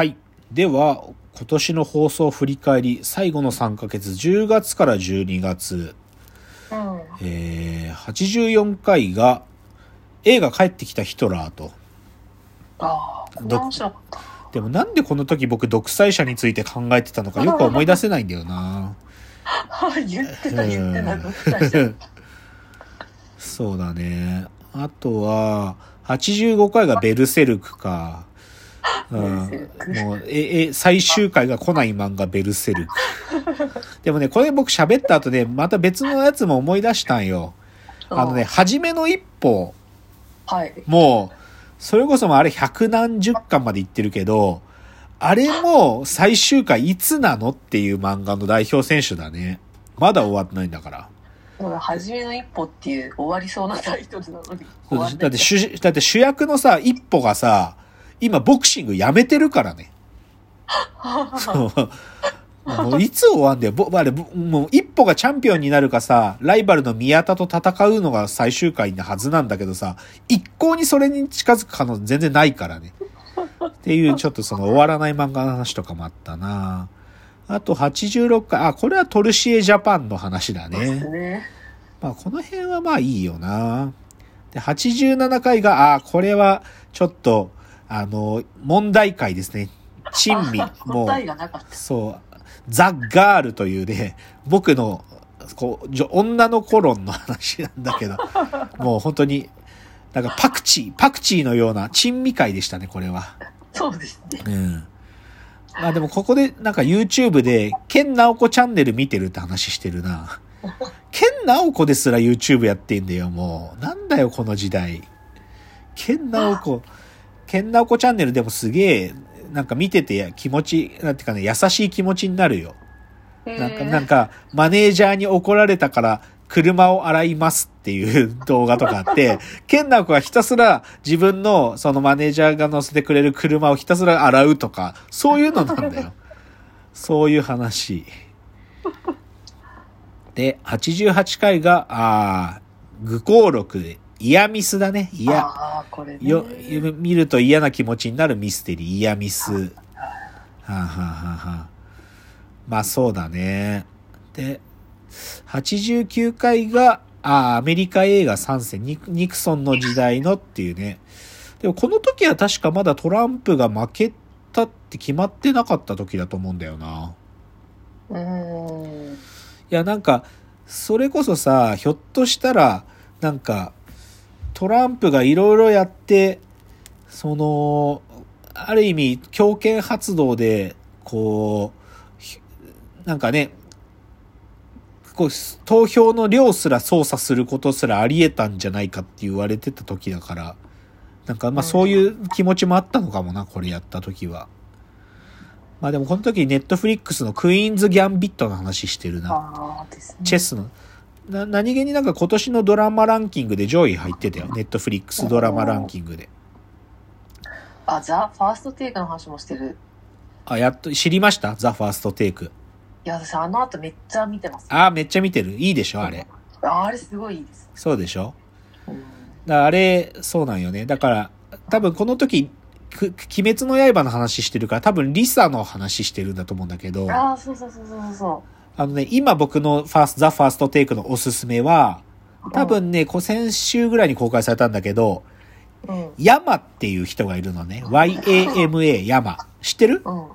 はい。では、今年の放送振り返り、最後の3ヶ月、10月から12月、うん。えー、84回が、映画帰ってきたヒトラーと。ああ、面白かった。でもなんでこの時僕独裁者について考えてたのかよく思い出せないんだよな。言ってた言ってた、うんどっちかしてそうだね。あとは、85回がベルセルクか。うんもう、え、え、最終回が来ない漫画ベルセルク。でもね、これ僕喋った後で、また別のやつも思い出したんよ。あのね、、初めの一歩、はい。もう、それこそあれ百何十巻までいってるけど、あれも最終回いつなのっていう漫画の代表選手だね。まだ終わってないんだから。初めの一歩っていう終わりそうなタイトルなのに。だって主役のさ、一歩がさ、今ボクシングやめてるからね。そうもういつ終わんだよ。ぼあれ、ぼもう一歩がチャンピオンになるかさ、ライバルの宮田と戦うのが最終回なはずなんだけどさ、一向にそれに近づく可能性全然ないからね。っていう、ちょっとその終わらない漫画の話とかもあったなあと86回、あ、これはトルシエジャパンの話だね。ね。まあ、この辺はまあいいよな。で、87回が、あ、これはちょっと、あの、問題回ですね。珍味。もう。そう、ザ・ガールというね、僕の、こう、女のコロンの話なんだけど、もう本当に、なんかパクチー、パクチーのような珍味会でしたね、これは。そうですね。うん。まあでもここでなんか YouTube で、ケンナオコチャンネル見てるって話してるな。ケンナオコですら YouTube やってんだよ、もう。なんだよ、この時代。ケンナオコ、ケンナオコチャンネルでもすげえ、なんか見てて気持ち、なんていうかね、優しい気持ちになるよ。なんか、なんか、マネージャーに怒られたから、車を洗いますっていう動画とかあって、ケンナオコがひたすら自分のそのマネージャーが乗せてくれる車をひたすら洗うとか、そういうのなんだよ。そういう話。で、88回が、ああ、愚行録で、イヤミスだね。イヤ、ああ、これね。よ、見ると嫌な気持ちになるミステリー、イヤミス。はあ、はあはあはあ、まあそうだね。で、89回が、ああ、アメリカ映画参戦ニク、ニクソンの時代のっていうね。でもこの時は確かまだトランプが負けたって決まってなかった時だと思うんだよな。うーん。いや、なんか、それこそさ、ひょっとしたら、なんか、トランプがいろいろやって、その、ある意味、強権発動で、こうひ、なんかね、こう、投票の量すら操作することすらあり得たんじゃないかって言われてた時だから、なんかまあそういう気持ちもあったのかもな、これやった時は。まあでもこの時ネットフリックスのクイーンズ・ギャンビットの話してるな。チェスの。な、何気になんか今年のドラマランキングで上位入ってたよ。ネットフリックスドラマランキングで。あ、ザ・ファーストテイクの話もしてる。あ、やっと、知りました？ザ・ファーストテイク。いや、私あの後めっちゃ見てます。あーめっちゃ見てる。いいでしょあれ。ああれすごいいいです。そうでしょ？うん。だあれ、そうなんよね。だから、多分この時、く鬼滅の刃の話してるから、多分リサの話してるんだと思うんだけど、ああ、そうそうそうそうそあのね、今僕のファースト、ザ・ファーストテイクのおすすめは、う。多分ね、先週ぐらいに公開されたんだけど、うん。ヤマっていう人がいるのね。YAMA、ヤマ。知ってる？うん。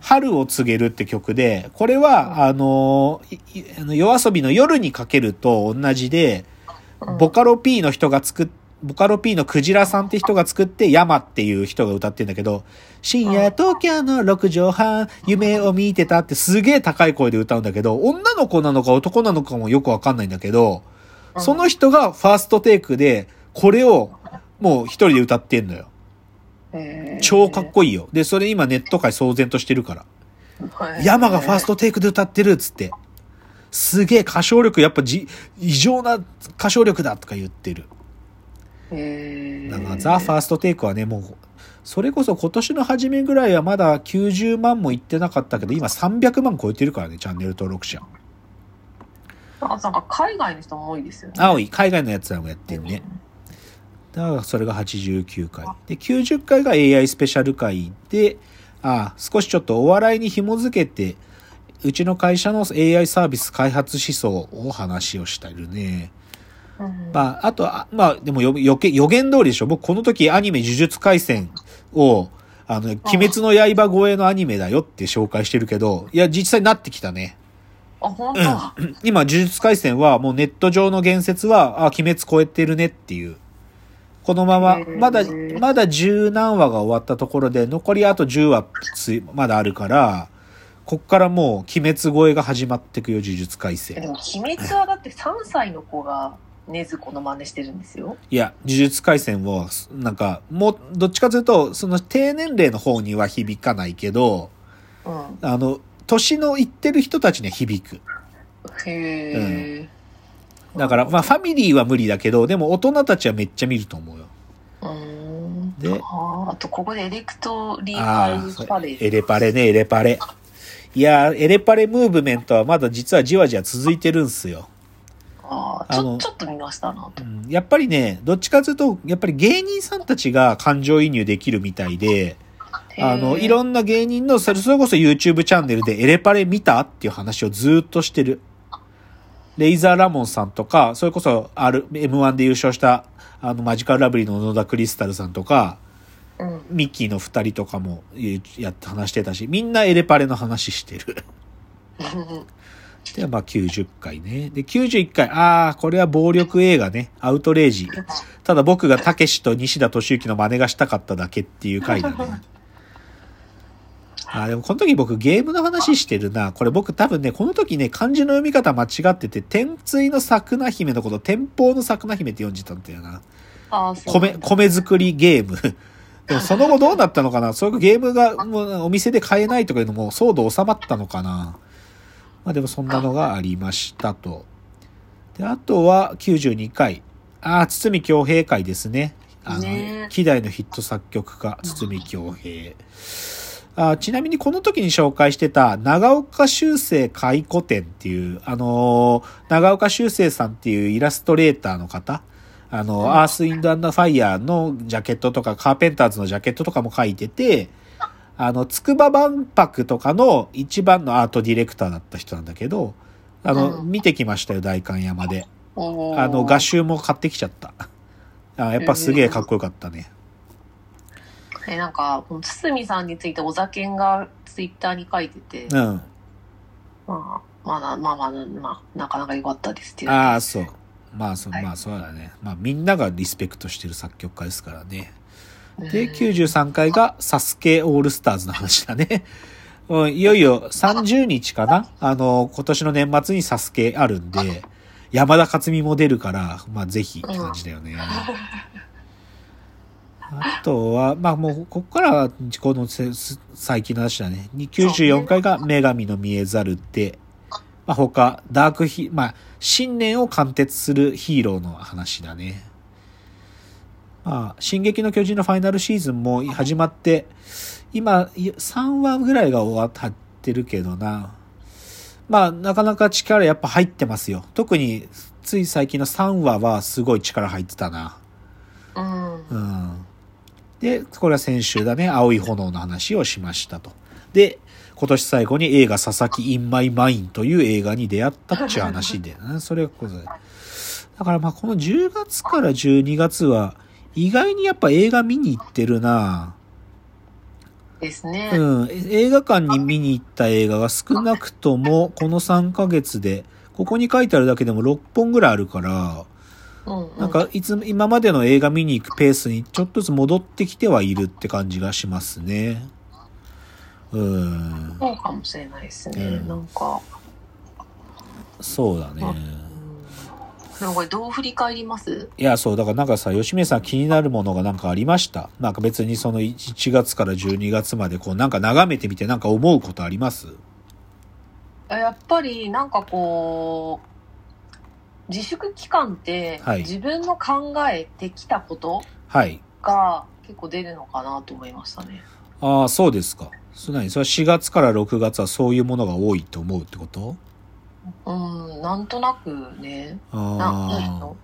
春を告げるって曲で、これは、あの、夜遊びの夜にかけると同じで、うんボカロ P の人が作っ、ボカロ P のクジラさんって人が作って、ヤマっていう人が歌ってんだけど、深夜東京の6畳半、夢を見てたってすげえ高い声で歌うんだけど、女の子なのか男なのかもよくわかんないんだけど、うんその人がファーストテイクで、これをもう一人で歌ってんのよ。超かっこいいよ。で、それ今ネット界騒然としてるから。はいヤマがファーストテイクで歌ってるっつって。すげえ歌唱力、やっぱじ、異常な歌唱力だとか言ってる。へだからザ・ファーストテイクはね、もう、それこそ今年の初めぐらいはまだ90万もいってなかったけど、今300万超えてるからね、チャンネル登録者。あなんか海外の人も多いですよね。青い、海外のやつらもやってるね。だからそれが89回。で、90回が AI スペシャル回で、あ少しちょっとお笑いに紐づけて、うちの会社の AI サービス開発思想を話をしているね。うんまあ、あと、あまあ、でもよ予言通りでしょ。僕この時アニメ呪術回戦を、あの、鬼滅の刃超えのアニメだよって紹介してるけど、いや、実際なってきたね。あ、本当、今、呪術回戦はもうネット上の言説は、あ、鬼滅超えてるねっていう。このまままだ、まだ十何話が終わったところで、残りあと10話つまだあるから、こっからもう鬼滅超えが始まってくよ、呪術回で戦。も、鬼滅はだって3歳の子が禰豆子の真似してるんですよ。いや、呪術回戦を、なんか、もう、どっちかというと、その低年齢の方には響かないけど、うん。あの、年のいってる人たちには響く。へえ。だから、まあ、ファミリーは無理だけど、でも大人たちはめっちゃ見ると思うよ。うーん。であーあと、ここでエレクトリあカあルパレーエレパレね、エレパレ。いやー、エレパレムーブメントはまだ実はじわじわ続いてるんすよ。ああ、ちょ、ちょっと見ましたなと。うんやっぱりね、どっちかというと、やっぱり芸人さんたちが感情移入できるみたいで、あの、いろんんな芸人の、それこそ YouTube チャンネルでエレパレ見たっていう話をずーっとしてる。レイザーラモンさんとか、それこそ R、M1 で優勝した、あの、マジカルラブリーの野田クリスタルさんとか、うん。ミッキーの二人とかもやって話してたし、みんなエレパレの話してる。で、まあ90回ね。で、91回、ああ、これは暴力映画ね。アウトレイジ。ただ僕がたけしと西田敏行の真似がしたかっただけっていう回だね。あーでもこの時僕ゲームの話してるな。これ僕多分ね、この時ね、漢字の読み方間違ってて、天椎の桜姫のこと、天保の桜姫って読んじたんだよな。あ。米、米作りゲーム。でもその後どうなったのかなそういうゲームがもうお店で買えないとかいうのも騒動収まったのかなまあでもそんなのがありましたと。で、あとは92回。ああ、堤京平会ですね。あの、ねえ希代のヒット作曲家、堤京平。あちなみにこの時に紹介してた長岡修正回顧展っていう、あのー長岡修正さんっていうイラストレーターの方、あの、うんアース・インド・アンダー・ファイヤーのジャケットとか、カーペンターズのジャケットとかも書いてて、あの、筑波万博とかの一番のアートディレクターだった人なんだけど、あの、うん見てきましたよ、代官山で。あの、画集も買ってきちゃった。あやっぱすげえかっこよかったね。え、なんか、堤さんについて小酒がツイッターに書いてて、うん。まあ、まあ、まあ、まあ、まあ、なかなか良かったですっていう。ああ、そう。まあ、そう、はいまあ、そうだね。まあ、みんながリスペクトしてる作曲家ですからね。うんで、93回がサスケオールスターズの話だね。うんいよいよ30日かな？あの、今年の年末にサスケあるんで、山田勝美も出るから、まあぜひって感じだよね。あとは、まあもう、ここからは、このせ最近の話だね。94回が女神の見えざるで、まあ他、ダークヒ、まあ、信念を貫徹するヒーローの話だね。まあ、進撃の巨人のファイナルシーズンも始まって、今、い3話ぐらいが終わってるけどな。まあ、なかなか力やっぱ入ってますよ。特に、つい最近の3話はすごい力入ってたな。うん。うん。で、これは先週だね、青い炎の話をしましたと。で、今年最後に映画佐々木インマイマインという映画に出会ったっていう話で、ね、それがこれだからまあこの10月から12月は意外にやっぱ映画見に行ってるなですね。うん。映画館に見に行った映画が少なくともこの3ヶ月で、ここに書いてあるだけでも6本ぐらいあるから、うんうんなんか、いつ、今までの映画見に行くペースにちょっとずつ戻ってきてはいるって感じがしますね。うん。そうかもしれないですね。うんなんか、そうだね。どう振り返ります？いや、そう、だからなんかさ、吉見さん気になるものがなんかありました？なんか別にその1月から12月までこうなんか眺めてみてなんか思うことあります？やっぱりなんかこう、自粛期間ってはい自分の考えてきたことはい。が結構出るのかなと思いましたね。ああ、そうですか。それ何？それは4月から6月はそういうものが多いと思うってこと？うん、なんとなくね、あの？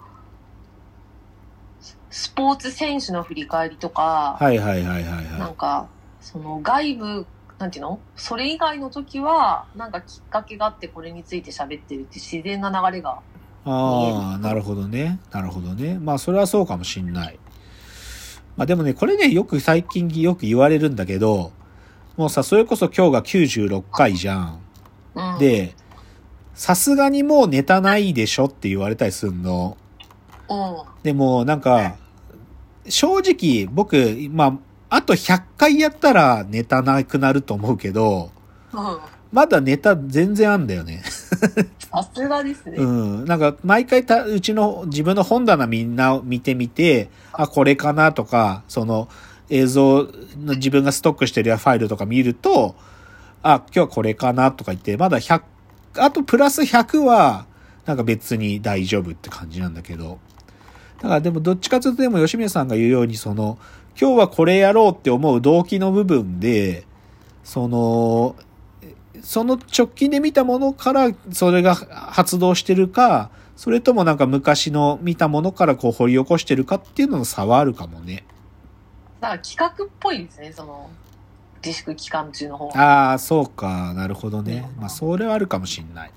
スポーツ選手の振り返りとか、はいはいはいはいはなんか、その外部、なんていうの？それ以外の時は、なんかきっかけがあってこれについて喋ってるって自然な流れが。い。ああ、なるほどね。なるほどね。まあそれはそうかもしんない。まあでもね、これね、よく最近よく言われるんだけど、もうさ、それこそ今日が96回じゃん。うん、で、さすがにもうネタないでしょって言われたりすんの。うん。でもなんか、正直僕、まあ、あと100回やったらネタなくなると思うけど、うん。まだネタ全然あんだよね。さすがですね。うん。なんか、毎回た、うちの自分の本棚みんな見てみて、あ、これかなとか、その映像の自分がストックしてるファイルとか見ると、あ、今日はこれかなとか言って、まだ100、あとプラス100は、なんか別に大丈夫って感じなんだけど。だからでもどっちかというとでも吉宮さんが言うように、その、今日はこれやろうって思う動機の部分で、その、その直近で見たものからそれが発動してるか、それともなんか昔の見たものからこう掘り起こしてるかっていうのの差はあるかもね。だから企画っぽいですね、その、自粛期間中の方が。ああ、そうか。なるほどね。まあ、それはあるかもしんない。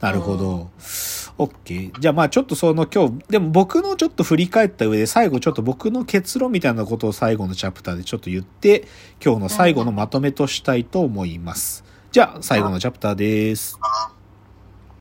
なるほど。オッケー。じゃあまあちょっとその今日、でも僕のちょっと振り返った上で最後ちょっと僕の結論みたいなことを最後のチャプターでちょっと言って、今日の最後のまとめとしたいと思います。じゃあ最後のチャプターです。は